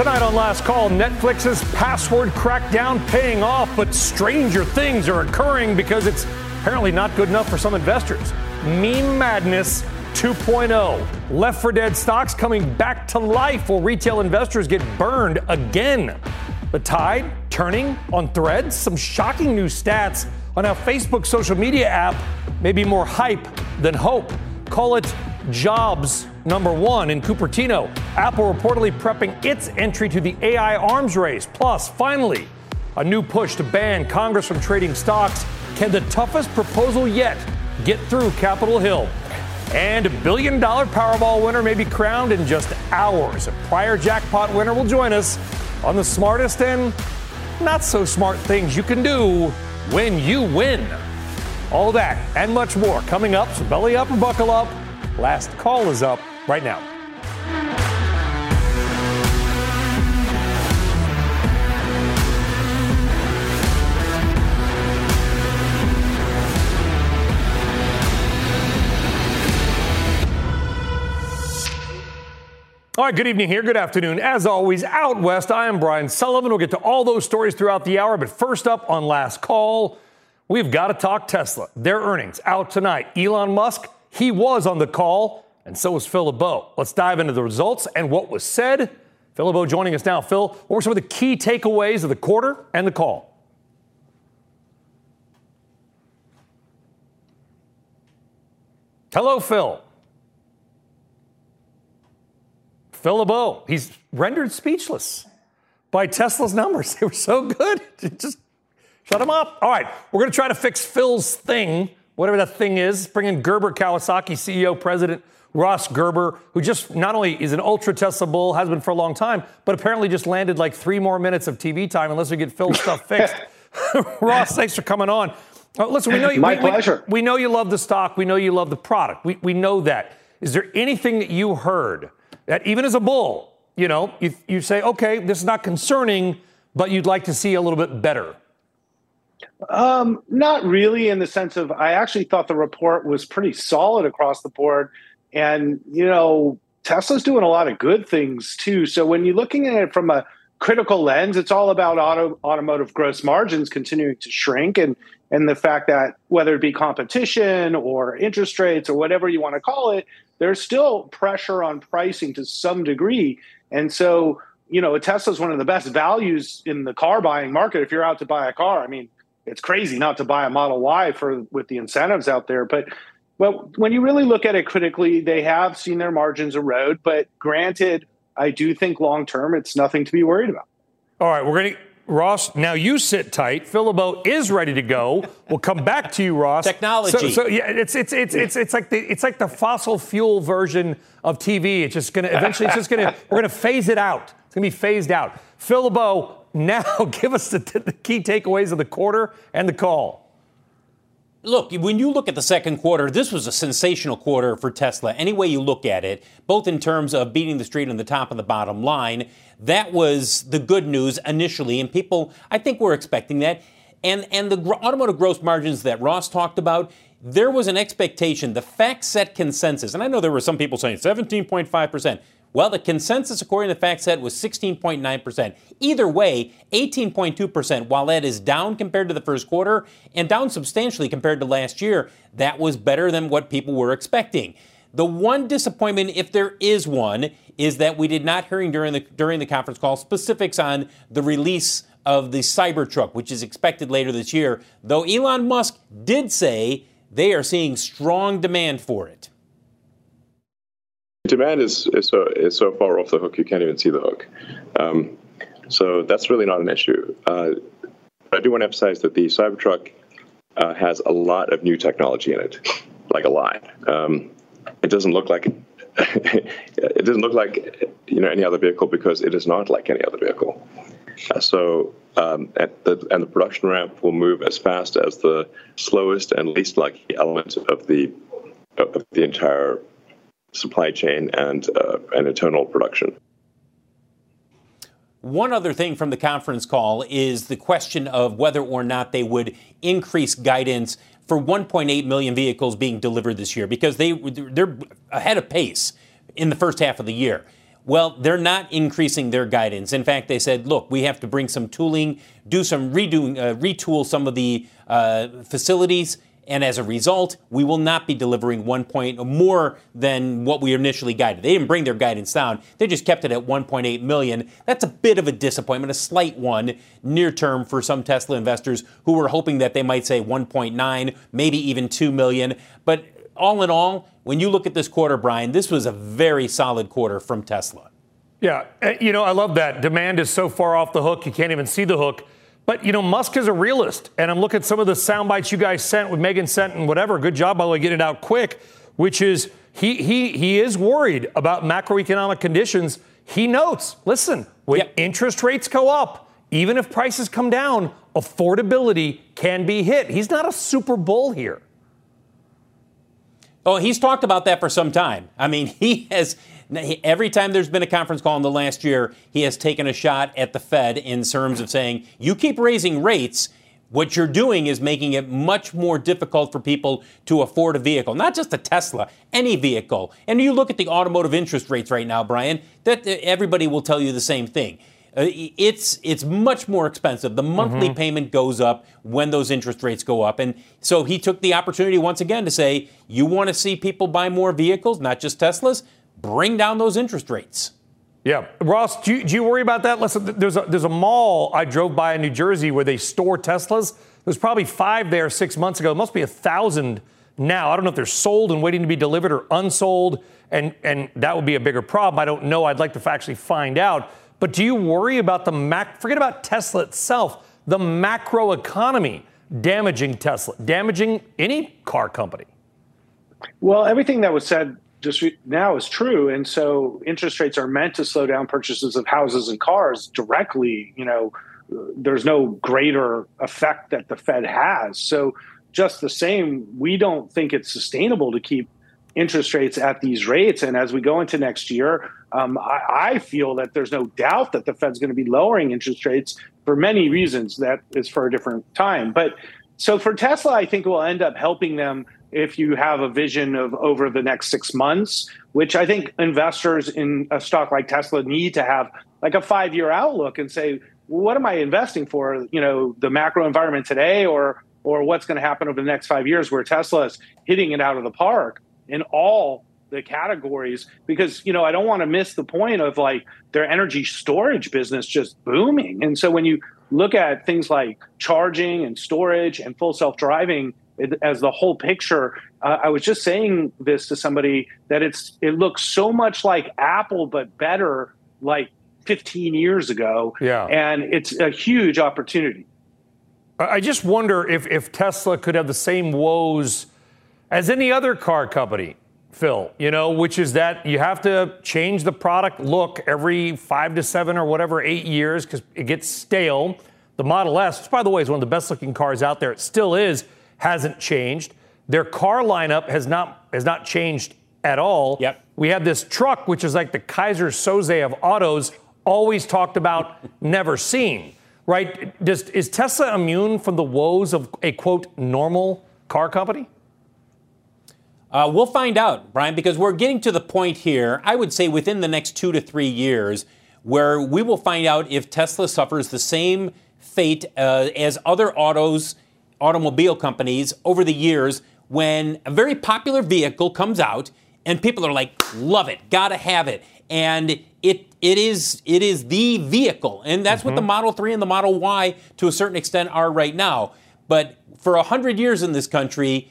Tonight on Last Call, Netflix's password crackdown paying off, but stranger things are occurring because it's apparently not good enough for some investors. Meme madness 2.0. Left for Dead stocks coming back to life while retail investors get burned again. The tide turning on threads. Some shocking new stats on how Facebook's social media app may be more hype than hope. Call it jobs number one in Cupertino. Apple reportedly prepping its entry to the AI arms race. Plus, finally, a new push to ban Congress from trading stocks. Can the toughest proposal yet get through Capitol Hill? And a billion dollar Powerball winner may be crowned in just hours. A prior jackpot winner will join us on the smartest and not so smart things you can do when you win. All that and much more coming up. So belly up and buckle up. Last call is up right now. All right, good evening here. Good afternoon. As always, out west, I am Brian Sullivan. We'll get to all those stories throughout the hour. But first up on last call, we've got to talk Tesla. Their earnings out tonight. Elon Musk, he was on the call, and so was Phil LeBeau. Let's dive into the results and what was said. Phil LeBeau joining us now. Phil, what were some of the key takeaways of the quarter and the call? Hello, Phil. Phil LeBeau, he's rendered speechless by Tesla's numbers. They were so good. Just shut him up. All right, we're going to try to fix Phil's thing, whatever that thing is. Bring in Gerber Kawasaki CEO, President Ross Gerber, who just not only is an ultra Tesla bull, has been for a long time, but apparently just landed like three more minutes of TV time unless we get Phil's stuff fixed. Ross, thanks for coming on. Uh, listen, we know you. My we, pleasure. We, we know you love the stock. We know you love the product. We, we know that. Is there anything that you heard that even as a bull, you know, you, you say, okay, this is not concerning, but you'd like to see a little bit better? Um, not really in the sense of I actually thought the report was pretty solid across the board. And, you know, Tesla's doing a lot of good things too. So when you're looking at it from a critical lens, it's all about auto, automotive gross margins continuing to shrink and and the fact that whether it be competition or interest rates or whatever you want to call it, there's still pressure on pricing to some degree. And so, you know, Tesla's one of the best values in the car buying market. If you're out to buy a car, I mean, it's crazy not to buy a Model Y for with the incentives out there. But well, when you really look at it critically, they have seen their margins erode. But granted, I do think long term, it's nothing to be worried about. All right, we're going to Ross, now you sit tight. Phil is ready to go. We'll come back to you, Ross. Technology. So, so, yeah, it's it's it's it's it's like the it's like the fossil fuel version of TV. It's just gonna eventually. It's just gonna we're gonna phase it out. It's gonna be phased out. Phil LeBeau, now give us the, the key takeaways of the quarter and the call. Look, when you look at the second quarter, this was a sensational quarter for Tesla. Any way you look at it, both in terms of beating the street on the top and the bottom line, that was the good news initially, and people, I think, were expecting that. And and the automotive gross margins that Ross talked about, there was an expectation. The FactSet consensus, and I know there were some people saying 17.5 percent. Well, the consensus, according to FactSet, was 16.9%. Either way, 18.2%, while that is down compared to the first quarter and down substantially compared to last year, that was better than what people were expecting. The one disappointment, if there is one, is that we did not hearing during the during the conference call specifics on the release of the Cybertruck, which is expected later this year. Though Elon Musk did say they are seeing strong demand for it demand is, is so is so far off the hook you can't even see the hook. Um, so that's really not an issue. Uh, I do want to emphasize that the Cybertruck uh, has a lot of new technology in it, like a lot. Um, it doesn't look like it doesn't look like you know any other vehicle because it is not like any other vehicle. Uh, so um, the, and the production ramp will move as fast as the slowest and least likely element of the of the entire supply chain and uh, and internal production. One other thing from the conference call is the question of whether or not they would increase guidance for 1.8 million vehicles being delivered this year because they they're ahead of pace in the first half of the year. Well, they're not increasing their guidance. In fact, they said, look, we have to bring some tooling, do some redoing, uh, retool some of the uh, facilities, and as a result, we will not be delivering one point more than what we initially guided. They didn't bring their guidance down; they just kept it at 1.8 million. That's a bit of a disappointment, a slight one near term for some Tesla investors who were hoping that they might say 1.9, maybe even 2 million. But all in all, when you look at this quarter, Brian, this was a very solid quarter from Tesla. Yeah, eh, you know, I love that. Demand is so far off the hook, you can't even see the hook. But, you know, Musk is a realist. And I'm looking at some of the sound bites you guys sent with Megan sent and whatever. Good job, by the way, getting it out quick, which is he, he, he is worried about macroeconomic conditions. He notes, listen, when yep. interest rates go up, even if prices come down, affordability can be hit. He's not a super bull here. Oh, he's talked about that for some time. I mean, he has every time there's been a conference call in the last year, he has taken a shot at the Fed in terms of saying, "You keep raising rates." What you're doing is making it much more difficult for people to afford a vehicle, not just a Tesla, any vehicle. And you look at the automotive interest rates right now, Brian, that everybody will tell you the same thing. Uh, it's it's much more expensive. The monthly mm-hmm. payment goes up when those interest rates go up, and so he took the opportunity once again to say, "You want to see people buy more vehicles, not just Teslas? Bring down those interest rates." Yeah, Ross, do you, do you worry about that? Listen, there's a there's a mall I drove by in New Jersey where they store Teslas. There's probably five there six months ago. It must be a thousand now. I don't know if they're sold and waiting to be delivered or unsold, and and that would be a bigger problem. I don't know. I'd like to actually find out. But do you worry about the mac? Forget about Tesla itself, the macro economy damaging Tesla, damaging any car company. Well, everything that was said just now is true, and so interest rates are meant to slow down purchases of houses and cars directly. You know, there's no greater effect that the Fed has. So just the same, we don't think it's sustainable to keep interest rates at these rates. And as we go into next year, um, I, I, feel that there's no doubt that the Fed's going to be lowering interest rates for many reasons. That is for a different time. But so for Tesla, I think will end up helping them if you have a vision of over the next six months, which I think investors in a stock like Tesla need to have like a five year outlook and say, what am I investing for? You know, the macro environment today or or what's going to happen over the next five years where Tesla is hitting it out of the park in all the categories because you know I don't want to miss the point of like their energy storage business just booming. And so when you look at things like charging and storage and full self-driving as the whole picture, uh, I was just saying this to somebody that it's it looks so much like Apple but better like 15 years ago. Yeah. And it's a huge opportunity. I just wonder if if Tesla could have the same woes as any other car company, Phil, you know, which is that you have to change the product look every five to seven or whatever, eight years because it gets stale. The Model S, which by the way is one of the best looking cars out there, it still is, hasn't changed. Their car lineup has not has not changed at all. Yep. We have this truck, which is like the Keyser Soze of autos, always talked about, never seen. Right? Does, is Tesla immune from the woes of a quote normal car company? Uh, we'll find out, Brian, because we're getting to the point here, I would say within the next two to three years, where we will find out if Tesla suffers the same fate uh, as other autos, automobile companies over the years when a very popular vehicle comes out and people are like, love it, gotta have it. And it it is it is the vehicle. And that's mm-hmm. what the mm-hmm. Model 3 and the Model Y to a certain extent are right now. But for a hundred years in this country,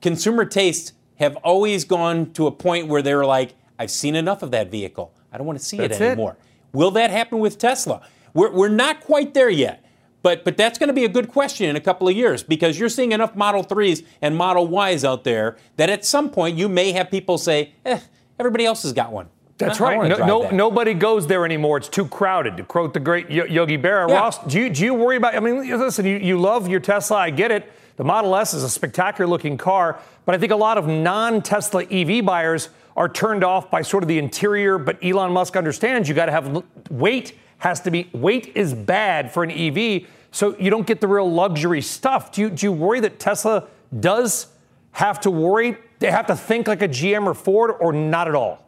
consumer tastes have always gone to a point where they're like, I've seen enough of that vehicle. I don't want to see that's it anymore. It. Will that happen with Tesla? We're, we're not quite there yet. But, but that's going to be a good question in a couple of years because you're seeing enough Model 3s and Model Ys out there that at some point you may have people say, eh, Everybody else has got one. That's I, right. I no, no nobody goes there anymore. It's too crowded. To quote the great Yogi Berra, yeah. Ross, do you, do you worry about? I mean, listen, you, you love your Tesla. I get it. The Model S is a spectacular looking car, but I think a lot of non Tesla EV buyers are turned off by sort of the interior. But Elon Musk understands you got to have weight has to be weight is bad for an EV, so you don't get the real luxury stuff. Do you do you worry that Tesla does have to worry? They have to think like a GM or Ford, or not at all.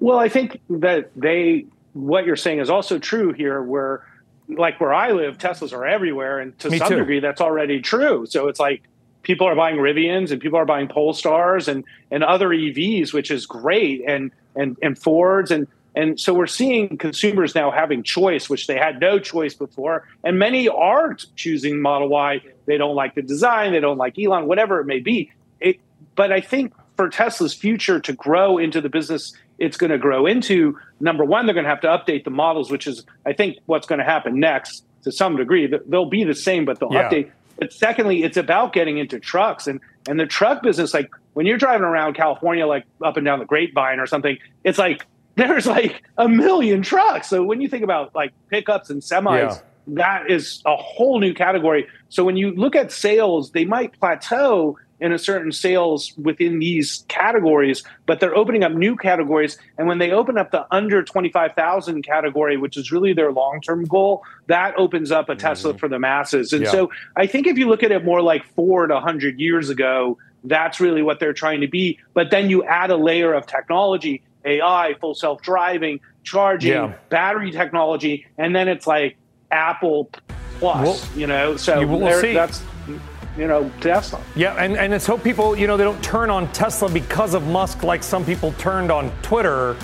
Well, I think that they what you're saying is also true here, where like where I live, Teslas are everywhere, and to Me some too. degree, that's already true. So it's like people are buying Rivians and people are buying Polestars and and other EVs, which is great, and and and Fords and and so we're seeing consumers now having choice, which they had no choice before, and many are choosing Model Y. They don't like the design, they don't like Elon, whatever it may be. It, but I think for Tesla's future to grow into the business it's going to grow into. Number one, they're going to have to update the models, which is, I think, what's going to happen next to some degree. They'll be the same, but they'll yeah. update. But secondly, it's about getting into trucks and and the truck business. Like when you're driving around California, like up and down the Grapevine or something, it's like there's like a million trucks. So when you think about like pickups and semis, yeah. that is a whole new category. So when you look at sales, they might plateau in a certain sales within these categories, but they're opening up new categories. And when they open up the under 25,000 category, which is really their long term goal, that opens up a mm-hmm. Tesla for the masses. And yeah. so I think if you look at it more like four to 100 years ago, that's really what they're trying to be. But then you add a layer of technology, AI, full self driving, charging, yeah. battery technology, and then it's like Apple plus, well, you know. So you, that's you know, Tesla. Yeah, and, and let's hope people, you know, they don't turn on Tesla because of Musk like some people turned on Twitter.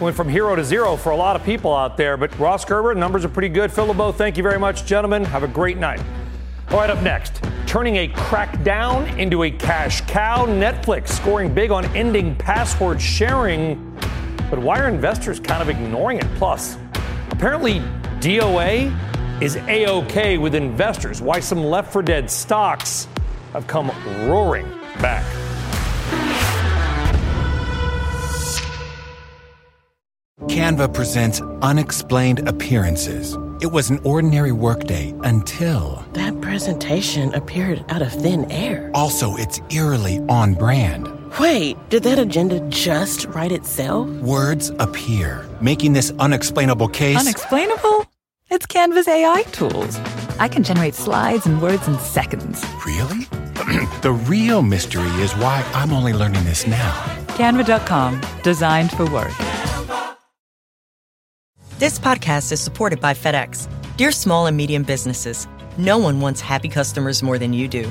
Went from hero to zero for a lot of people out there. But Ross Gerber, numbers are pretty good. Phil LeBeau, thank you very much, gentlemen. Have a great night. All right, up next, turning a crackdown into a cash cow. Netflix scoring big on ending password sharing. But why are investors kind of ignoring it? Plus, apparently, DOA is A OK with investors, why some left for dead stocks have come roaring back. Canva presents unexplained appearances. It was an ordinary workday until. That presentation appeared out of thin air. Also, it's eerily on brand. Wait, did that agenda just write itself? Words appear, making this unexplainable case. Unexplainable? It's Canva's AI tools. I can generate slides and words in seconds. Really? the real mystery is why I'm only learning this now. Canva.com, designed for work. This podcast is supported by FedEx. Dear small and medium businesses, no one wants happy customers more than you do.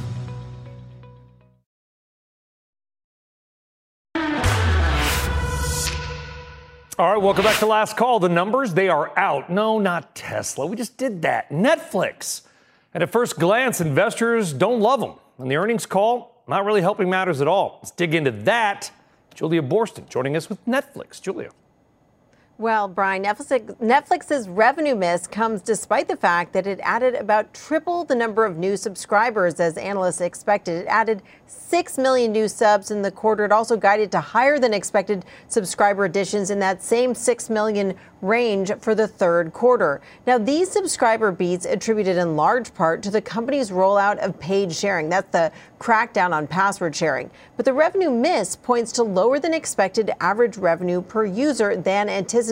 All right, welcome back to Last Call. The numbers, they are out. No, not Tesla. We just did that. Netflix. And at first glance, investors don't love them. And the earnings call, not really helping matters at all. Let's dig into that. Julia Boorstin joining us with Netflix. Julia. Well, Brian, Netflix's revenue miss comes despite the fact that it added about triple the number of new subscribers as analysts expected. It added 6 million new subs in the quarter. It also guided to higher than expected subscriber additions in that same 6 million range for the third quarter. Now, these subscriber beats attributed in large part to the company's rollout of paid sharing. That's the crackdown on password sharing. But the revenue miss points to lower than expected average revenue per user than anticipated,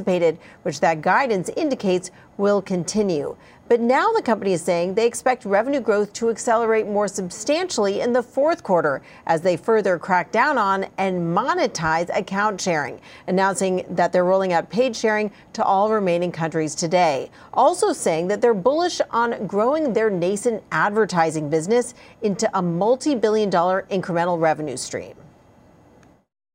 which that guidance indicates will continue. But now the company is saying they expect revenue growth to accelerate more substantially in the fourth quarter as they further crack down on and monetize account sharing, announcing that they're rolling out paid sharing to all remaining countries today. Also saying that they're bullish on growing their nascent advertising business into a multi billion dollar incremental revenue stream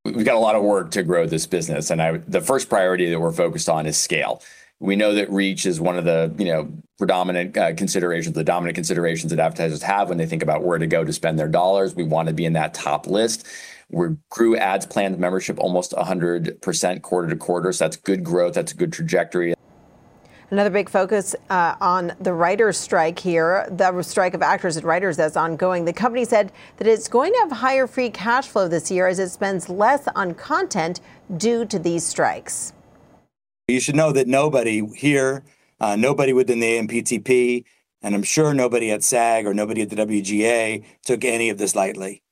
we've got a lot of work to grow this business and the first priority that we're focused on is scale We know that reach is one of the you know predominant uh, considerations, the dominant considerations that advertisers have when they think about where to go to spend their dollars. We want to be in that top list. We grew ads planned membership almost 100% quarter to quarter. So that's good growth. That's a good trajectory. Another big focus uh, on the writers' strike here, the strike of actors and writers that's ongoing. The company said that it's going to have higher free cash flow this year as it spends less on content due to these strikes. You should know that nobody here, uh, nobody within the AMPTP, and I'm sure nobody at SAG or nobody at the WGA took any of this lightly.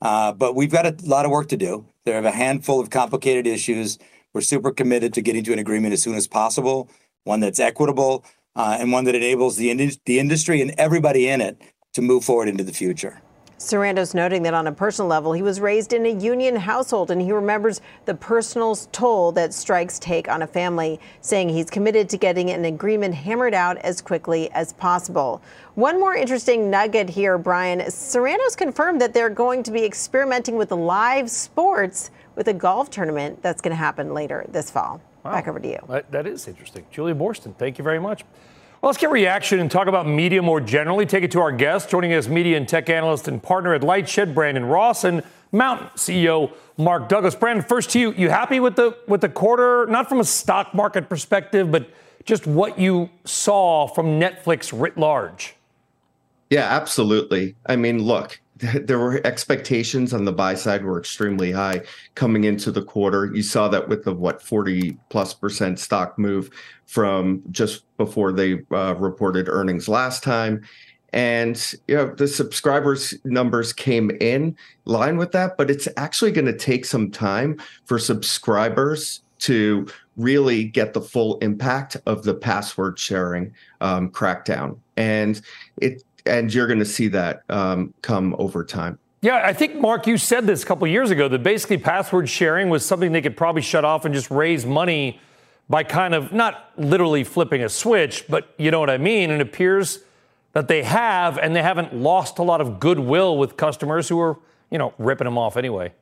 Uh, but we've got a lot of work to do. There are a handful of complicated issues. We're super committed to getting to an agreement as soon as possible, one that's equitable uh, and one that enables the, in- the industry and everybody in it to move forward into the future. Sarandos noting that on a personal level, he was raised in a union household and he remembers the personal toll that strikes take on a family, saying he's committed to getting an agreement hammered out as quickly as possible. One more interesting nugget here, Brian. Sarandos confirmed that they're going to be experimenting with live sports with a golf tournament that's going to happen later this fall. Wow. Back over to you. That, that is interesting. Julia Boorstin, thank you very much. Well, let's get reaction and talk about media more generally. Take it to our guest, joining us, media and tech analyst and partner at Lightshed, Brandon Ross, and MNTN CEO Mark Douglas. Brandon, first to you. You happy with the with the quarter? Not from a stock market perspective, but just what you saw from Netflix writ large. Yeah, absolutely. I mean, look, there were expectations on the buy side were extremely high coming into the quarter. You saw that with the what 40 plus percent stock move from just before they uh, reported earnings last time. And you know the subscribers numbers came in line with that, but it's actually going to take some time for subscribers to really get the full impact of the password sharing um, crackdown. And it and you're going to see that um, come over time. Yeah, I think Mark, you said this a couple years ago that basically password sharing was something they could probably shut off and just raise money by kind of not literally flipping a switch, but you know what I mean. And it appears that they have, and they haven't lost a lot of goodwill with customers who are, you know, ripping them off anyway.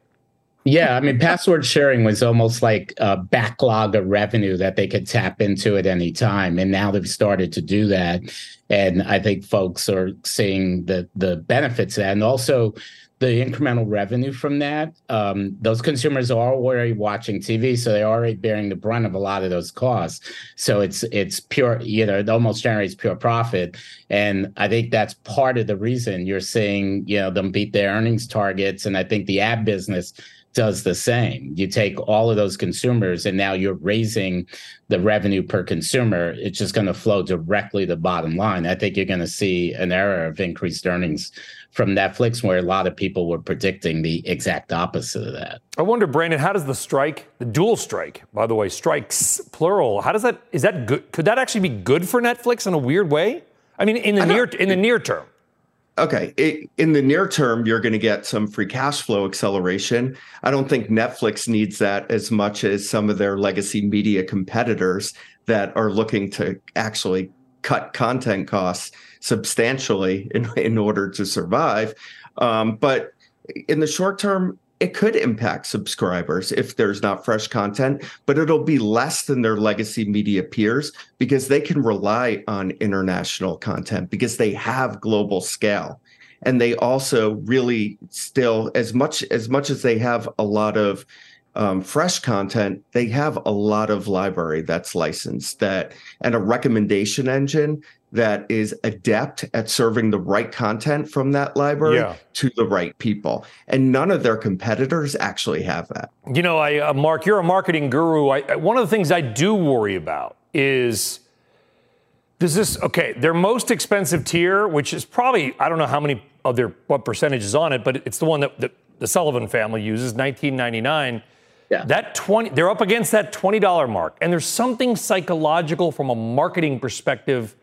Yeah, I mean, password sharing was almost like a backlog of revenue that they could tap into at any time, and now they've started to do that. And I think folks are seeing the the benefits of that, and also the incremental revenue from that. Um, those consumers are already watching TV, so they're already bearing the brunt of a lot of those costs. So it's it's pure, you know, it almost generates pure profit, and I think that's part of the reason you're seeing you know them beat their earnings targets, and I think the ad business does the same. You take all of those consumers and now you're raising the revenue per consumer. It's just going to flow directly to the bottom line. I think you're going to see an era of increased earnings from Netflix where a lot of people were predicting the exact opposite of that. I wonder, Brandon, how does the strike, the dual strike, by the way, strikes plural, how does that is that good? Could that actually be good for Netflix in a weird way? I mean, in the near in the near term okay it, in the near term you're going to get some free cash flow acceleration. I don't think netflix needs that as much as some of their legacy media competitors that are looking to actually cut content costs substantially in, in order to survive. Um, but in the short term it could impact subscribers if there's not fresh content, but it'll be less than their legacy media peers because they can rely on international content because they have global scale. And they also really still, as much as much as they have a lot of um, fresh content, they have a lot of library that's licensed that and a recommendation engine that is adept at serving the right content from that library yeah. to the right people. And none of their competitors actually have that. You know, I, uh, Mark, you're a marketing guru. I, one of the things I do worry about is does this, okay, their most expensive tier, which is probably, I don't know how many of their, what percentage is on it, but it's the one that, that the Sullivan family uses, 1999. Yeah. That 20, they're up against that $20 mark. And there's something psychological from a marketing perspective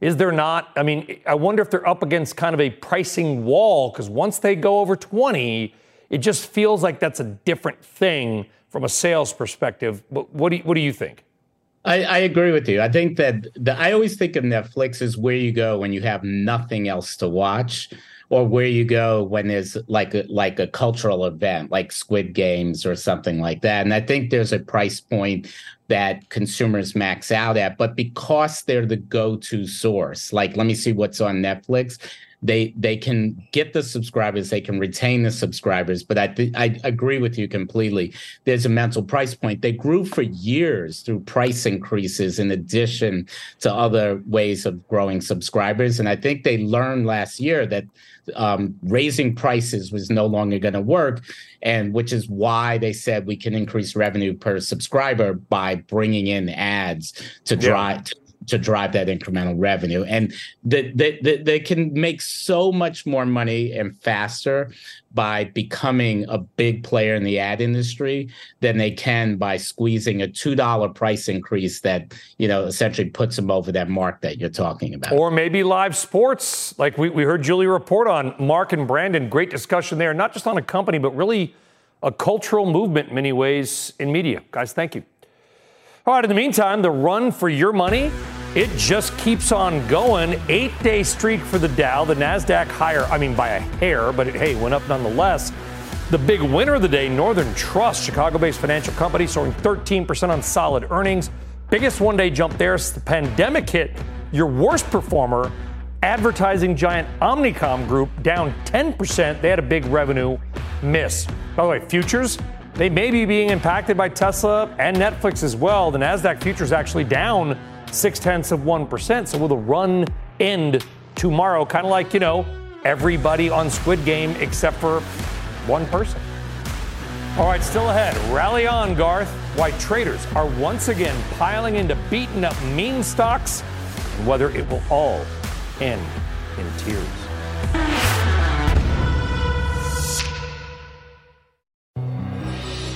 is there not? I mean, I wonder if they're up against kind of a pricing wall because once they go over 20, it just feels like that's a different thing from a sales perspective. But what do you, what do you think? I, I, agree with you. I think that the, I always think of Netflix as where you go when you have nothing else to watch or where you go when there's like a, like a cultural event like Squid Games or something like that. And I think there's a price point that consumers max out at, but because they're the go-to source, like let me see what's on Netflix they they can get the subscribers they can retain the subscribers but i th- i agree with you completely. There's a mental price point. They grew for years through price increases in addition to other ways of growing subscribers and i think they learned last year that um, raising prices was no longer going to work and which is why they said we can increase revenue per subscriber by bringing in ads to drive yeah to drive that incremental revenue. And that they, they, they can make so much more money and faster by becoming a big player in the ad industry than they can by squeezing a $2 price increase that, you know, essentially puts them over that mark that you're talking about. Or maybe live sports, like we, we heard julie report on Mark and Brandon. Great discussion there, not just on a company, but really a cultural movement in many ways in media. Guys, thank you. All right, in the meantime, the run for your money it just keeps on going. Eight day streak for the Dow. The NASDAQ higher, I mean, by a hair, but it, hey, went up nonetheless. The big winner of the day, Northern Trust, Chicago based financial company, soaring 13% on solid earnings. Biggest one day jump there since the pandemic hit. Your worst performer, advertising giant Omnicom Group, down 10%. They had a big revenue miss. By the way, futures, they may be being impacted by Tesla and Netflix as well. The NASDAQ futures actually down six tenths of 1%. So will the run end tomorrow? Kind of like, you know, everybody on Squid Game except for one person. All right, still ahead. Rally on, Garth. Why traders are once again piling into beaten up meme stocks and whether it will all end in tears.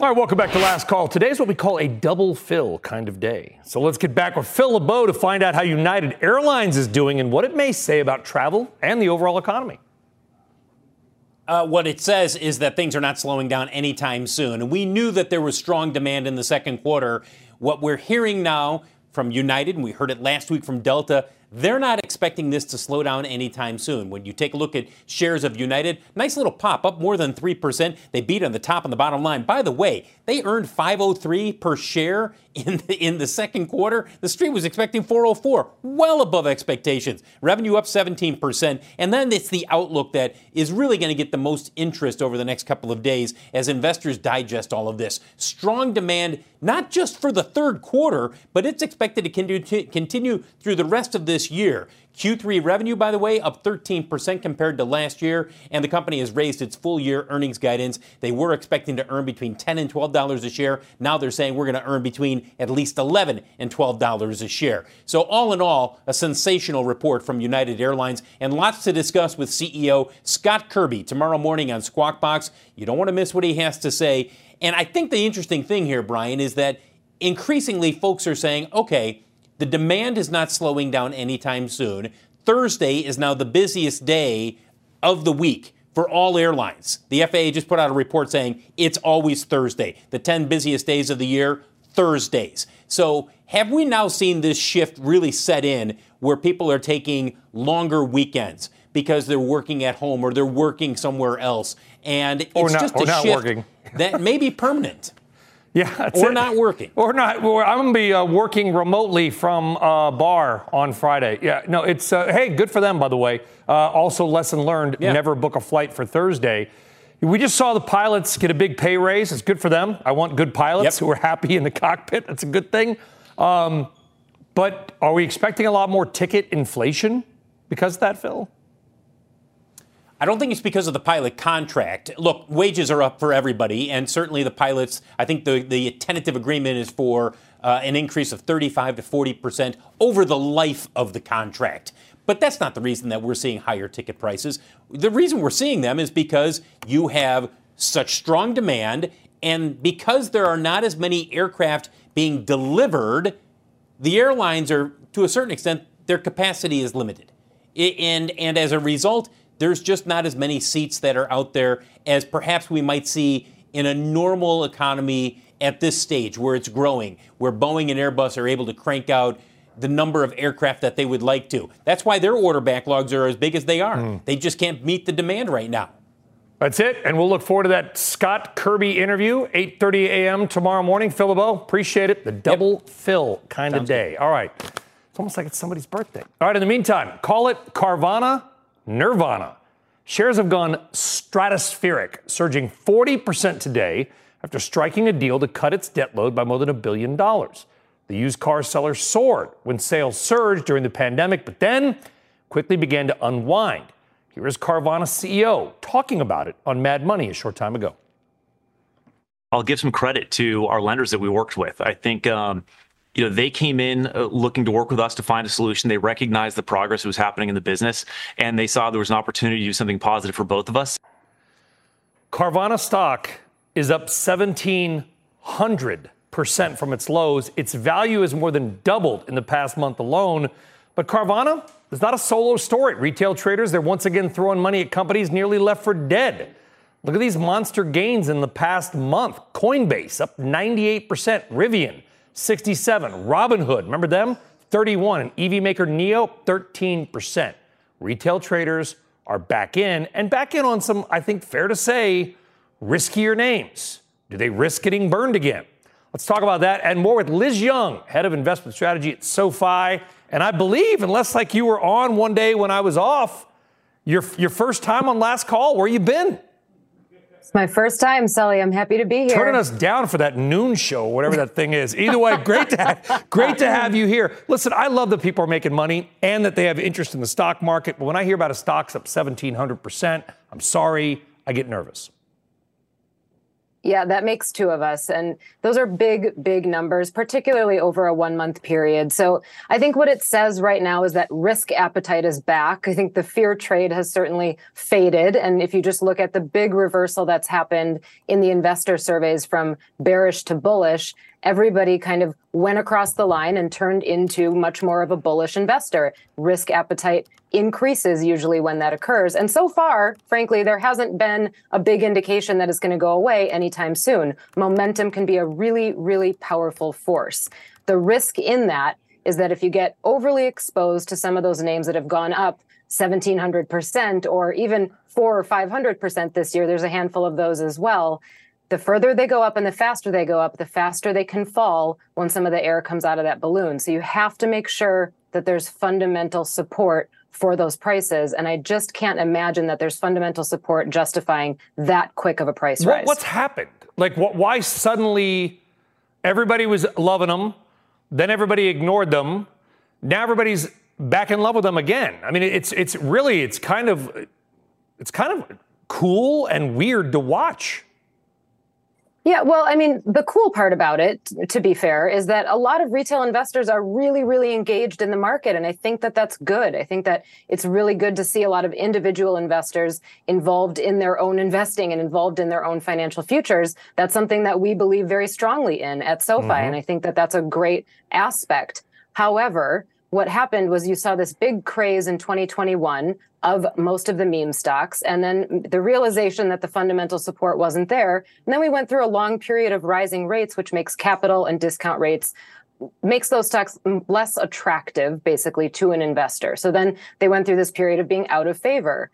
All right, welcome back to Last Call. Today is what we call a double Phil kind of day. So let's get back with Phil LeBeau to find out how United Airlines is doing and what it may say about travel and the overall economy. Uh, what it says is that things are not slowing down anytime soon. And we knew that there was strong demand in the second quarter. What we're hearing now from United, and we heard it last week from Delta, they're not expecting this to slow down anytime soon. When you take a look at shares of United, nice little pop up more than 3%. They beat on the top and the bottom line. By the way, they earned 503 per share in the, in the second quarter. The street was expecting 404, well above expectations. Revenue up 17%. And then it's the outlook that is really going to get the most interest over the next couple of days as investors digest all of this. Strong demand, not just for the third quarter, but it's expected to continue, continue through the rest of this year. Q3 revenue, by the way, up 13% compared to last year, and the company has raised its full year earnings guidance. They were expecting to earn between 10 and $12 a share. Now they're saying we're going to earn between at least 11 and $12 a share. So, all in all, a sensational report from United Airlines, and lots to discuss with CEO Scott Kirby tomorrow morning on Squawk Box. You don't want to miss what he has to say. And I think the interesting thing here, Brian, is that increasingly folks are saying, okay, the demand is not slowing down anytime soon. Thursday is now the busiest day of the week for all airlines. The FAA just put out a report saying it's always Thursday. The 10 busiest days of the year, Thursdays. So, have we now seen this shift really set in where people are taking longer weekends because they're working at home or they're working somewhere else? And it's or not, just a shift working. that may be permanent. Yeah, or it. not working. Or not. Well, I'm going to be uh, working remotely from a bar on Friday. Yeah, no, it's, uh, hey, good for them, by the way. Uh, also, lesson learned Yeah. never book a flight for Thursday. We just saw the pilots get a big pay raise. It's good for them. I want good pilots Yep. who are happy in the cockpit. That's a good thing. Um, but are we expecting a lot more ticket inflation because of that, Phil? I don't think it's because of the pilot contract. Look, wages are up for everybody, and certainly the pilots. I think the, the tentative agreement is for uh, an increase of 35 to 40 percent over the life of the contract. But that's not the reason that we're seeing higher ticket prices. The reason we're seeing them is because you have such strong demand, and because there are not as many aircraft being delivered, the airlines are, to a certain extent, their capacity is limited. And, and as a result, there's just not as many seats that are out there as perhaps we might see in a normal economy at this stage where it's growing, where Boeing and Airbus are able to crank out the number of aircraft that they would like to. That's why their order backlogs are as big as they are. Mm. They just can't meet the demand right now. That's it, and we'll look forward to that Scott Kirby interview, 8:30 a.m. tomorrow morning. Phil LeBeau, appreciate it. The double yep. Phil kind Sounds of day. Good. All right, it's almost like it's somebody's birthday. All right, in the meantime, call it Carvana Nirvana. Shares have gone stratospheric, surging 40% today after striking a deal to cut its debt load by more than a billion dollars. The used car seller soared when sales surged during the pandemic, but then quickly began to unwind. Here is Carvana's CEO talking about it on Mad Money a short time ago. I'll give some credit to our lenders that we worked with. I think um, you know they came in uh, looking to work with us to find a solution. They recognized the progress that was happening in the business, and they saw there was an opportunity to do something positive for both of us. Carvana stock is up 1,700 percent from its lows. Its value has more than doubled in the past month alone. But Carvana is not a solo story. Retail traders, they're once again throwing money at companies nearly left for dead. Look at these monster gains in the past month. Coinbase up 98%, Rivian 67, Robinhood, remember them? 31, and EV maker NIO, 13%. Retail traders are back in and back in on some, I think, fair to say, riskier names. Do they risk getting burned again? Let's talk about that and more with Liz Young, head of investment strategy at SoFi. And I believe, unless like you were on one day when I was off, your, your first time on last call, where you been? It's my first time, Sully. I'm happy to be here. Turning us down for that noon show, whatever that thing is. Either way, great to have, great to have you here. Listen, I love that people are making money and that they have interest in the stock market. But when I hear about a stock's up 1,700 percent, I'm sorry, I get nervous. Yeah, that makes two of us. And those are big, big numbers, particularly over a one month period. So I think what it says right now is that risk appetite is back. I think the fear trade has certainly faded. And if you just look at the big reversal that's happened in the investor surveys from bearish to bullish, everybody kind of went across the line and turned into much more of a bullish investor. Risk appetite increases usually when that occurs. And so far, frankly, there hasn't been a big indication that it's going to go away anytime soon. Momentum can be a really, really powerful force. The risk in that is that if you get overly exposed to some of those names that have gone up 1700% or even 4 or 500% this year, there's a handful of those as well the further they go up and the faster they go up, the faster they can fall when some of the air comes out of that balloon. So you have to make sure that there's fundamental support for those prices. And I just can't imagine that there's fundamental support justifying that quick of a price rise. What's happened? Like, what, why suddenly everybody was loving them, then everybody ignored them, now everybody's back in love with them again? I mean, it's it's really it's kind of it's kind of cool and weird to watch. Yeah, well, I mean, the cool part about it, to be fair, is that a lot of retail investors are really, really engaged in the market. And I think that that's good. I think that it's really good to see a lot of individual investors involved in their own investing and involved in their own financial futures. That's something that we believe very strongly in at SoFi. Mm-hmm. And I think that that's a great aspect. However, what happened was you saw this big craze in 2021 of most of the meme stocks and then the realization that the fundamental support wasn't there. And then we went through a long period of rising rates which makes capital and discount rates makes those stocks less attractive basically to an investor. So then they went through this period of being out of favor.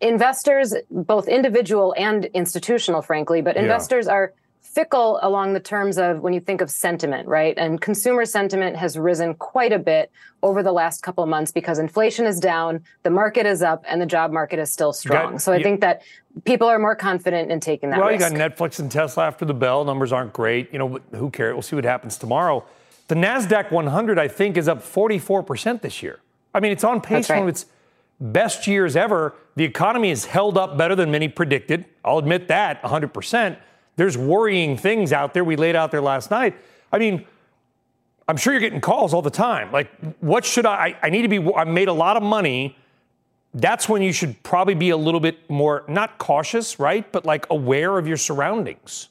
Investors both individual and institutional frankly but investors yeah. are fickle along the terms of when you think of sentiment, right? And consumer sentiment has risen quite a bit over the last couple of months because inflation is down, the market is up, and the job market is still strong. Got, so I think that people are more confident in taking that. Risk. Well, risk. you got Netflix and Tesla after the bell. Numbers aren't great. You know, who cares? We'll see what happens tomorrow. The Nasdaq 100, I think, is up 44% this year. I mean, it's on pace right. for its best years ever. The economy has held up better than many predicted. I'll admit that 100%. There's worrying things out there we laid out there last night. I mean, I'm sure you're getting calls all the time. Like, what should I? I need to be. I made a lot of money. That's when you should probably be a little bit more not cautious, right? But like aware of your surroundings.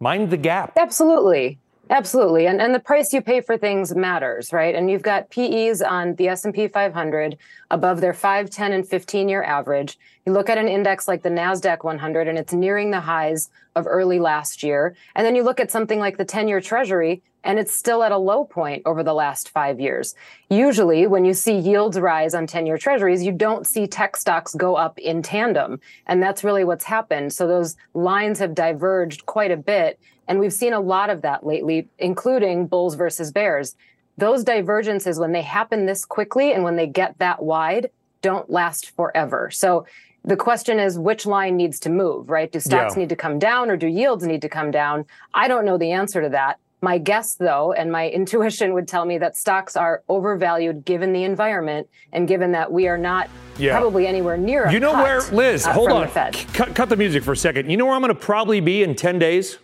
Mind the gap. Absolutely. Absolutely. And and the price you pay for things matters, right? And you've got PEs on the S&P 500 above their 5, 10 and 15 year average. You look at an index like the Nasdaq 100 and it's nearing the highs of early last year. And then you look at something like the 10-year treasury and it's still at a low point over the last 5 years. Usually when you see yields rise on 10-year treasuries, you don't see tech stocks go up in tandem. And that's really what's happened. So those lines have diverged quite a bit and we've seen a lot of that lately, including bulls versus bears. Those divergences, when they happen this quickly and when they get that wide, don't last forever. So the question is which line needs to move, right? Do stocks yeah. need to come down or do yields need to come down? I don't know the answer to that. My guess, though, and my intuition would tell me that stocks are overvalued given the environment and given that we are not yeah. probably anywhere near. You know cut, where, Liz? uh, hold on. Cut, cut the music for a second. You know where I'm going to probably be in ten days?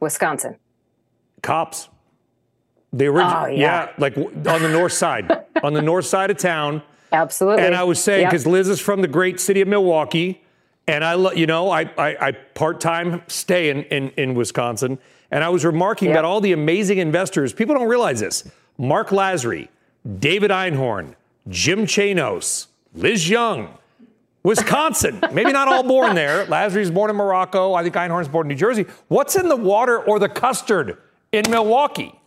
Wisconsin? Kopps. The original, oh, yeah. yeah, like on the north side, on the north side of town. Absolutely. And I was saying because yep. Liz is from the great city of Milwaukee, and I, you know, I, I, I part time stay in, in, in Wisconsin, and I was remarking yep. about all the amazing investors. People don't realize this: Mark Lasry, David Einhorn, Jim Chanos, Liz Young, Wisconsin, maybe not all born there. Lasry's born in Morocco. I think Einhorn's born in New Jersey. What's in the water or the custard in Milwaukee?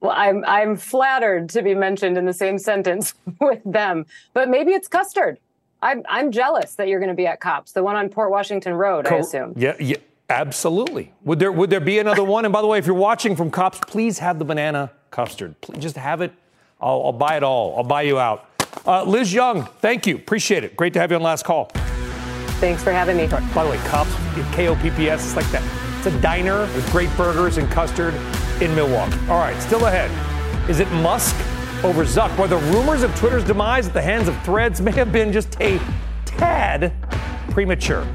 Well, I'm I'm flattered to be mentioned in the same sentence with them, but maybe it's custard. I'm I'm jealous that you're going to be at Kopps, the one on Port Washington Road, Co- I assume. Yeah, yeah, absolutely. Would there would there be another one? And by the way, if you're watching from Kopps, please have the banana custard. Please just have it. I'll, I'll buy it all. I'll buy you out. Uh, Liz Young, thank you. Appreciate it. Great to have you on Last Call. Thanks for having me. Right, by the way, Kopps, K-O-P-P-S, it's like that. It's a diner with great burgers and custard in Milwaukee. All right, still ahead. Is it Musk over Zuck? Where the rumors of Twitter's demise at the hands of Threads may have been just a tad premature.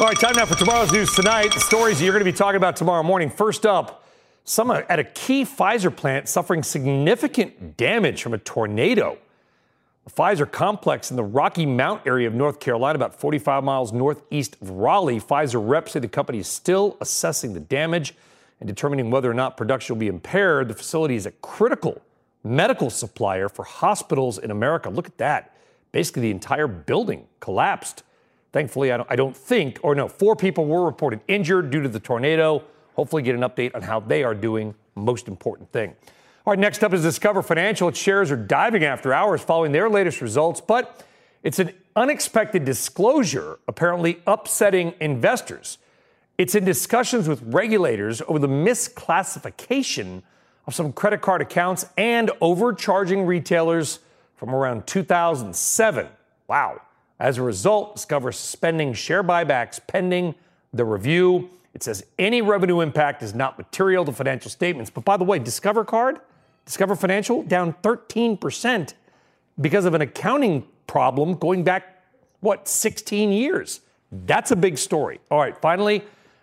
All right, time now for tomorrow's news tonight. The stories you're going to be talking about tomorrow morning. First up, someone uh, at a key Pfizer plant suffering significant damage from a tornado. The Pfizer complex in the Rocky Mount area of North Carolina, about 45 miles northeast of Raleigh. Pfizer reps say the company is still assessing the damage and determining whether or not production will be impaired. The facility is a critical medical supplier for hospitals in America. Look at that. Basically, the entire building collapsed. Thankfully, I don't, I don't think, or no, four people were reported injured due to the tornado. Hopefully, get an update on how they are doing. Most important thing. All right, next up is Discover Financial. Its shares are diving after hours following their latest results, but it's an unexpected disclosure, apparently upsetting investors. It's in discussions with regulators over the misclassification of some credit card accounts and overcharging retailers from around 2007. Wow. As a result, Discover is suspending share buybacks pending the review. It says any revenue impact is not material to financial statements. But by the way, Discover Card, Discover Financial, down 13% because of an accounting problem going back, what, 16 years. That's a big story. All right, finally,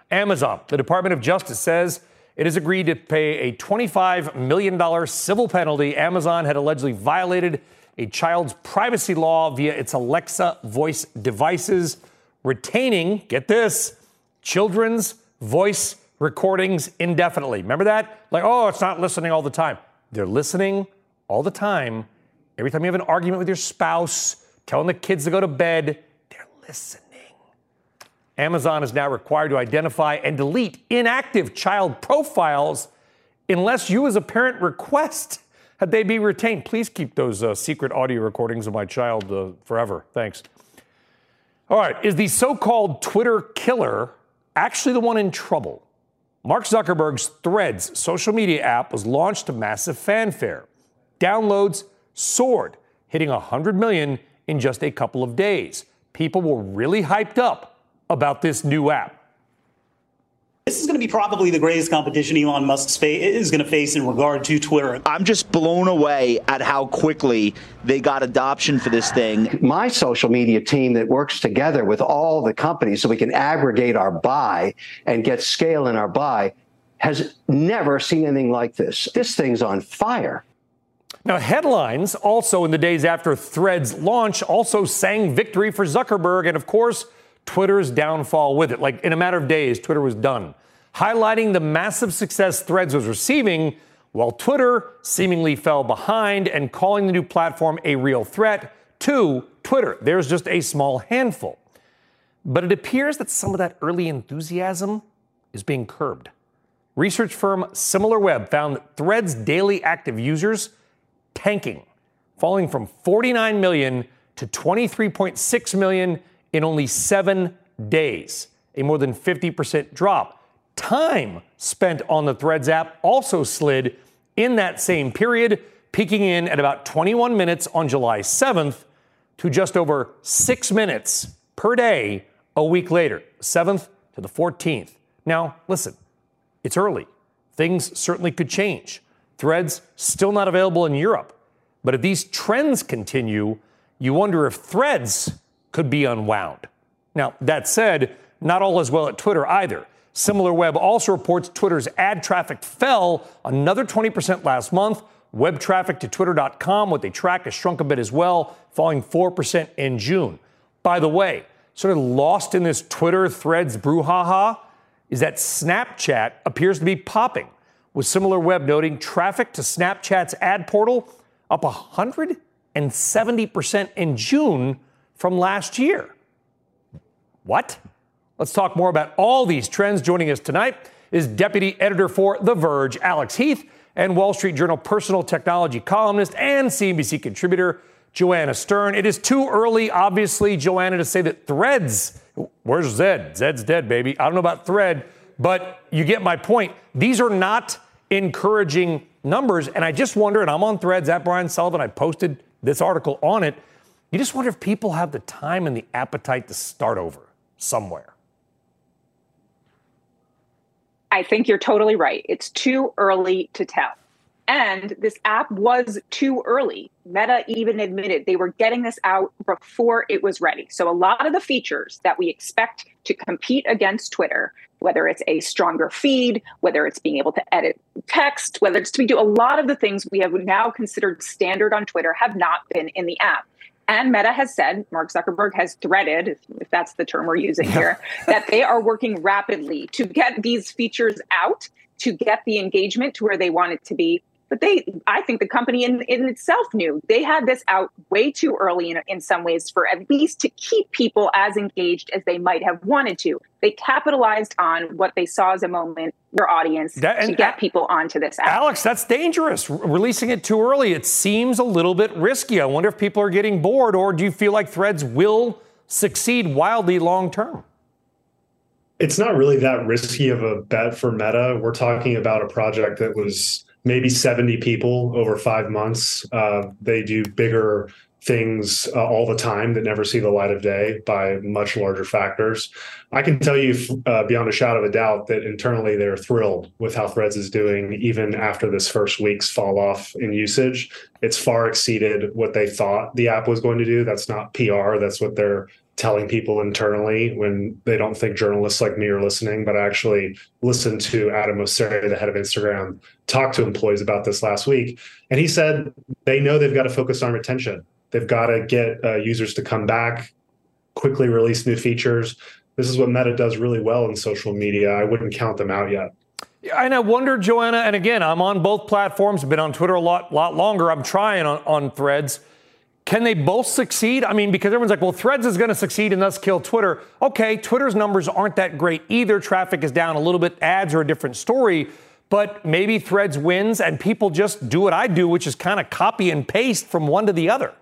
Amazon. The Department of Justice says it has agreed to pay a $25 million civil penalty. Amazon had allegedly violated a child's privacy law via its Alexa voice devices, retaining, get this, children's voice recordings indefinitely. Remember that? Like, oh, it's not listening all the time. They're listening all the time. Every time you have an argument with your spouse, telling the kids to go to bed, they're listening. Amazon is now required to identify and delete inactive child profiles unless you, as a parent, request had they be retained. Please keep those uh, secret audio recordings of my child uh, forever. Thanks. All right, is the so called Twitter killer actually the one in trouble? Mark Zuckerberg's Threads social media app was launched to massive fanfare. Downloads soared, hitting 100 million in just a couple of days. People were really hyped up about this new app. This is going to to be probably the greatest competition Elon Musk is going to face in regard to Twitter. I'm just blown away at how quickly they got adoption for this thing. My social media team that works together with all the companies so we can aggregate our buy and get scale in our buy has never seen anything like this. This thing's on fire. Now, headlines also in the days after Threads launch also sang victory for Zuckerberg and, of course, Twitter's downfall with it. Like in a matter of days, Twitter was done, highlighting the massive success Threads was receiving, while Twitter seemingly fell behind and calling the new platform a real threat to Twitter. There's just a small handful. But it appears that some of that early enthusiasm is being curbed. Research firm SimilarWeb found that Threads daily active users tanking, falling from 49 million to 23.6 million in only seven days, a more than 50% drop. Time spent on the Threads app also slid in that same period, peaking in at about 21 minutes on July 7th to just over six minutes per day a week later, 7th to the 14th. Now, listen, it's early. Things certainly could change. Threads still not available in Europe. But if these trends continue, you wonder if Threads could be unwound. Now, that said, not all is well at Twitter either. SimilarWeb also reports Twitter's ad traffic fell another 20% last month. Web traffic to twitter.com, what they track, has shrunk a bit as well, falling 4% in June. By the way, sort of lost in this Twitter threads brouhaha is that Snapchat appears to be popping, with SimilarWeb noting traffic to Snapchat's ad portal up 170% in June from last year. What? Let's talk more about all these trends. Joining us tonight is deputy editor for The Verge, Alex Heath, and Wall Street Journal personal technology columnist and CNBC contributor, Joanna Stern. It is too early, obviously, Joanna, to say that Threads, where's Zed? Zed's dead, baby. I don't know about Thread, but you get my point. These are not encouraging numbers. And I just wonder, and I'm on Threads at Brian Sullivan, I posted this article on it. You just wonder if people have the time and the appetite to start over somewhere. I think you're totally right. It's too early to tell. And this app was too early. Meta even admitted they were getting this out before it was ready. So, a lot of the features that we expect to compete against Twitter, whether it's a stronger feed, whether it's being able to edit text, whether it's to do a lot of the things we have now considered standard on Twitter, have not been in the app. And Meta has said, Mark Zuckerberg has threaded, if, if that's the term we're using here, that they are working rapidly to get these features out, to get the engagement to where they want it to be. But they, I think the company in, in itself knew they had this out way too early in, in some ways for at least to keep people as engaged as they might have wanted to. They capitalized on what they saw as a moment, their audience, that, to get people onto this app. Alex, that's dangerous. releasing it too early, it seems a little bit risky. I wonder if people are getting bored, or do you feel like Threads will succeed wildly long term? It's not really that risky of a bet for Meta. We're talking about a project that was maybe 70 people over five months. Uh, they do bigger things uh, all the time that never see the light of day by much larger factors. I can tell you uh, beyond a shadow of a doubt that internally they're thrilled with how Threads is doing, even after this first week's fall off in usage. It's far exceeded what they thought the app was going to do. That's not PR, that's what they're telling people internally when they don't think journalists like me are listening, but I actually listened to Adam Mosseri, the head of Instagram, talk to employees about this last week. And he said they know they've got to focus on retention. They've got to get uh, users to come back, quickly release new features. This is what Meta does really well in social media. I wouldn't count them out yet. And I wonder, Joanna, and again, I'm on both platforms, been on Twitter a lot, lot longer. I'm trying on, on threads. Can they both succeed? I mean, because everyone's like, well, Threads is going to succeed and thus kill Twitter. Okay, Twitter's numbers aren't that great either. Traffic is down a little bit. Ads are a different story. But maybe Threads wins and people just do what I do, which is kind of copy and paste from one to the other.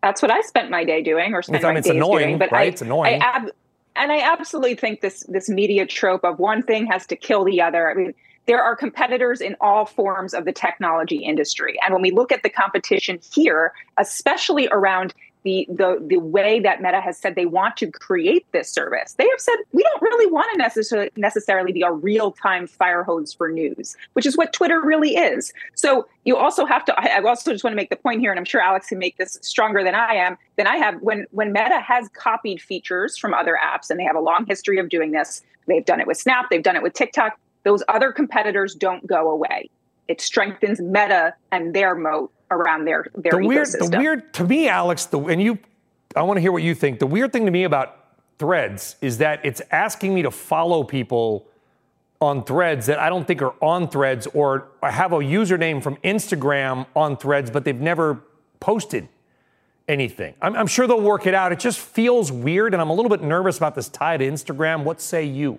That's what I spent my day doing, or spent I mean, my days annoying, doing. But right? I, it's annoying. I ab- and I absolutely think this this media trope of one thing has to kill the other. I mean, there are competitors in all forms of the technology industry. And when we look at the competition here, especially around the the the way that Meta has said they want to create this service. They have said we don't really want to necessarily necessarily be a real time fire hose for news, which is what Twitter really is. So you also have to. I, also just want to make the point here, and I'm sure Alex can make this stronger than I am than I have. When when Meta has copied features from other apps, and they have a long history of doing this, they've done it with Snap, they've done it with TikTok. Those other competitors don't go away. It strengthens Meta and their moat around their their the weird, ecosystem. The weird to me, Alex, the, and you, I want to hear what you think. The weird thing to me about Threads is that it's asking me to follow people on Threads that I don't think are on Threads, or have a username from Instagram on Threads, but they've never posted anything. I'm, I'm sure they'll work it out. It just feels weird, and I'm a little bit nervous about this tie to Instagram. What say you?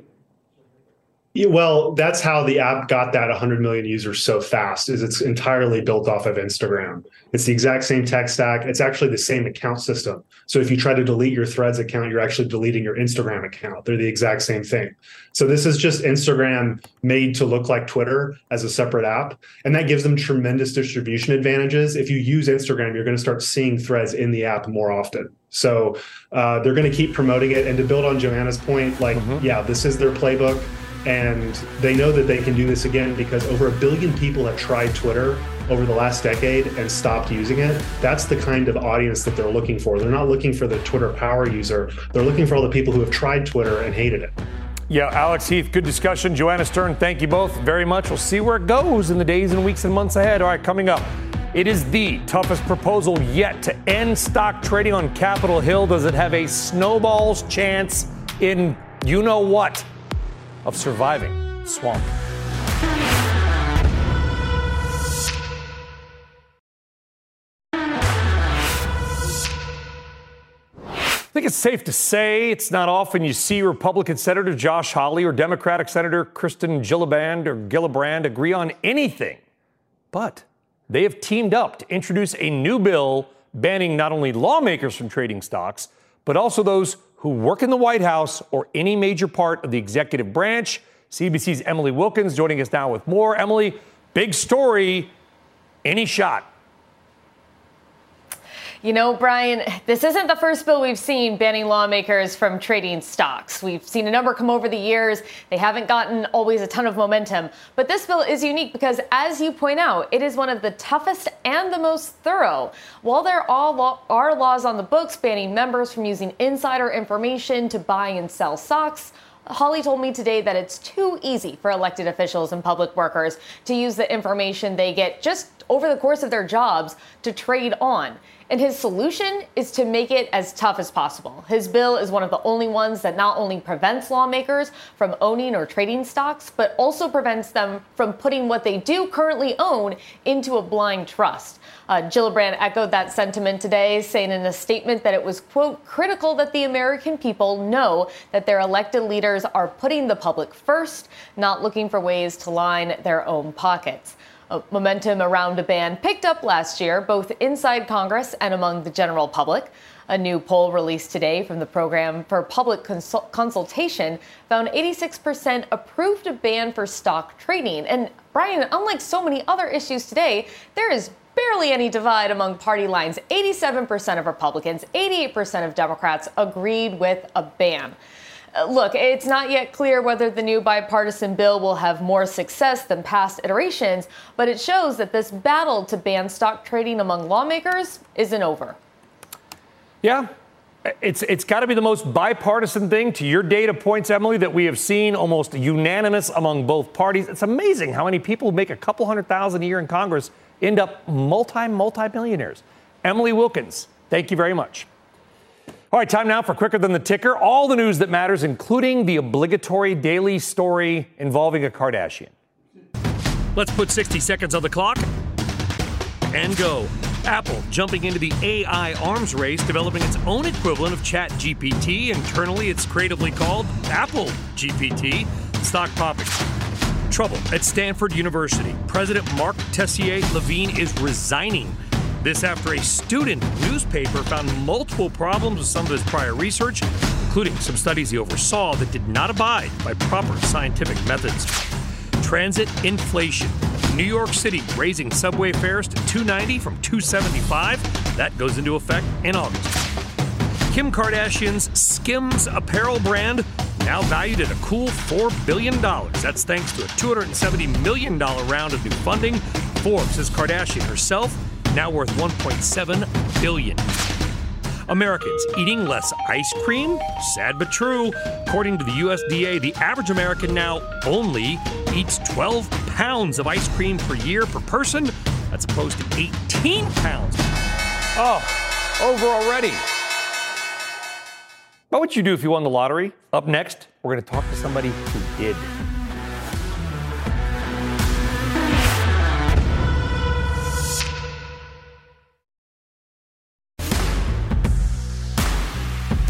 Yeah, well, that's how the app got that 100 million users so fast. Is it's entirely built off of Instagram. It's the exact same tech stack. It's actually the same account system. So if you try to delete your Threads account, you're actually deleting your Instagram account. They're the exact same thing. So this is just Instagram made to look like Twitter as a separate app, and that gives them tremendous distribution advantages. If you use Instagram, you're going to start seeing Threads in the app more often. So uh, they're going to keep promoting it. And to build on Joanna's point, like, mm-hmm. yeah, this is their playbook and they know that they can do this again because over a billion people have tried Twitter over the last decade and stopped using it. That's the kind of audience that they're looking for. They're not looking for the Twitter power user. They're looking for all the people who have tried Twitter and hated it. Yeah, Alex Heath, good discussion. Joanna Stern, thank you both very much. We'll see where it goes in the days and weeks and months ahead. All right, coming up. It is the toughest proposal yet to end stock trading on Capitol Hill. Does it have a snowball's chance in you know what? Of surviving swamp. I think it's safe to say it's not often you see Republican Senator Josh Hawley or Democratic Senator Kirsten Gillibrand or Gillibrand agree on anything. But they have teamed up to introduce a new bill banning not only lawmakers from trading stocks, but also those who work in the White House or any major part of the executive branch. CNBC's Emily Wilkins joining us now with more. Emily, big story. Any shot? You know, Brian, this isn't the first bill we've seen banning lawmakers from trading stocks. We've seen a number come over the years. They haven't gotten always a ton of momentum. But this bill is unique because, as you point out, it is one of the toughest and the most thorough. While there are laws on the books banning members from using insider information to buy and sell stocks, Hawley told me today that it's too easy for elected officials and public workers to use the information they get just over the course of their jobs to trade on. And his solution is to make it as tough as possible. His bill is one of the only ones that not only prevents lawmakers from owning or trading stocks, but also prevents them from putting what they do currently own into a blind trust. Uh, Gillibrand echoed that sentiment today, saying in a statement that it was, quote, critical that the American people know that their elected leaders are putting the public first, not looking for ways to line their own pockets. Uh, momentum around a ban picked up last year, both inside Congress and among the general public. A new poll released today from the Program for Public Consul- Consultation found 86% approved a ban for stock trading. And Brian, unlike so many other issues today, there is barely any divide among party lines. 87% of Republicans, 88% of Democrats agreed with a ban. Uh, look, it's not yet clear whether the new bipartisan bill will have more success than past iterations, but it shows that this battle to ban stock trading among lawmakers isn't over. Yeah, it's it's got to be the most bipartisan thing to your data points, Emily, that we have seen almost unanimous among both parties. It's amazing how many people make a couple hundred thousand a year in Congress end up multi multi millionaires. Emily Wilkins, thank you very much. All right, time now for Quicker Than the Ticker. All the news that matters, including the obligatory daily story involving a Kardashian. Let's put 60 seconds on the clock and go. Apple jumping into the AI arms race, developing its own equivalent of Chat GPT. Internally, it's creatively called Apple GPT. Stock popping. Trouble at Stanford University. President Mark Tessier Levine is resigning this after a student newspaper found multiple problems with some of his prior research, including some studies he oversaw that did not abide by proper scientific methods. transit inflation. New York City raising subway fares to 290 from 275. That goes into effect in August. Kim Kardashian's Skims apparel brand now valued at a cool $4 billion. That's thanks to a $270 million round of new funding. Forbes says Kardashian herself now worth 1.7 billion. Americans eating less ice cream? Sad but true. According to the USDA, the average American now only eats 12 pounds of ice cream per year per person. That's opposed to 18 pounds. Oh, over already. What would you do if you won the lottery? Up next, we're going to talk to somebody who did.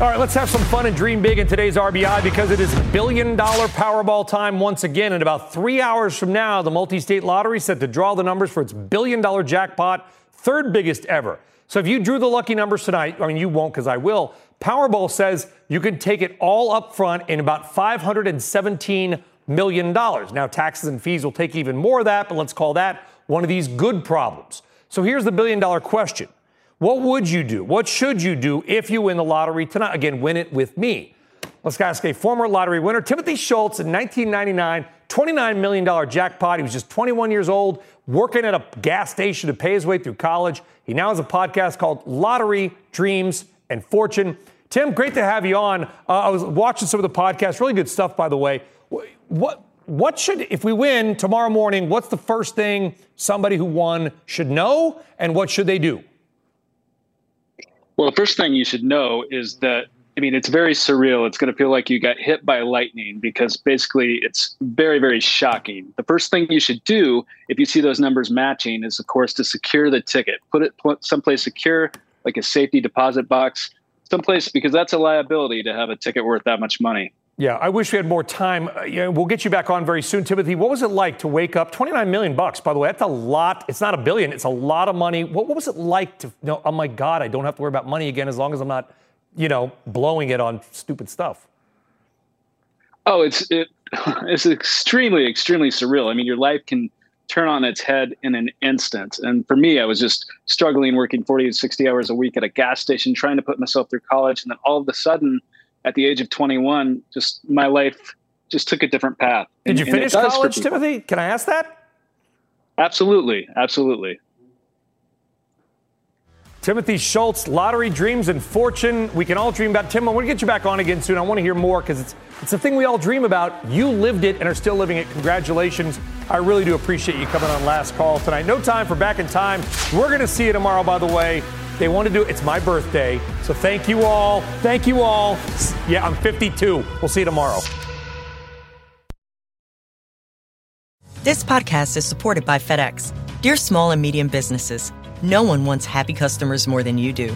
All right, let's have some fun and dream big in today's RBI because it is billion dollar Powerball time once again. In about three hours from now, the multi state lottery set to draw the numbers for its billion dollar jackpot, third biggest ever. So if you drew the lucky numbers tonight, I mean, you won't because I will. Powerball says you can take it all up front in about $517 million. Now, taxes and fees will take even more of that, but let's call that one of these good problems. So here's the billion dollar question what would you do? What should you do if you win the lottery tonight? Again, win it with me. Let's ask a former lottery winner, Timothy Schultz, in 1999, $29 million jackpot. He was just 21 years old, working at a gas station to pay his way through college. He now has a podcast called Lottery, Dreams, and Fortune. Tim, great to have you on. Uh, I was watching some of the podcasts, really good stuff, by the way. What, what should, if we win tomorrow morning, what's the first thing somebody who won should know, and what should they do? Well, the first thing you should know is that I mean, it's very surreal. It's going to feel like you got hit by lightning because basically it's very, very shocking. The first thing you should do if you see those numbers matching is, of course, to secure the ticket. Put it someplace secure, like a safety deposit box, someplace because that's a liability to have a ticket worth that much money. Yeah, I wish we had more time. Uh, we'll get you back on very soon, Timothy. What was it like to wake up? 29 million bucks, by the way. That's a lot. It's not a billion. It's a lot of money. What, what was it like to? You know, oh my God, I don't have to worry about money again as long as I'm not, you know, blowing it on stupid stuff. Oh, it's it, it's extremely, extremely surreal. I mean, your life can turn on its head in an instant. And for me, I was just struggling, working 40 to 60 hours a week at a gas station, trying to put myself through college, and then all of a sudden at the age of 21, just my life just took a different path. Did you finish college, Timothy? Can I ask that? Absolutely. Absolutely. Timothy Schultz, lottery dreams and fortune. We can all dream about. Tim, I want to get you back on again soon. I want to hear more because it's it's the thing we all dream about. You lived it and are still living it. Congratulations. I really do appreciate you coming on last call tonight. No time for back in time. We're going to see you tomorrow, by the way. They want to do it. It's my birthday. So thank you all. Thank you all. Yeah, I'm 52. We'll see you tomorrow. This podcast is supported by FedEx. Dear small and medium businesses, no one wants happy customers more than you do.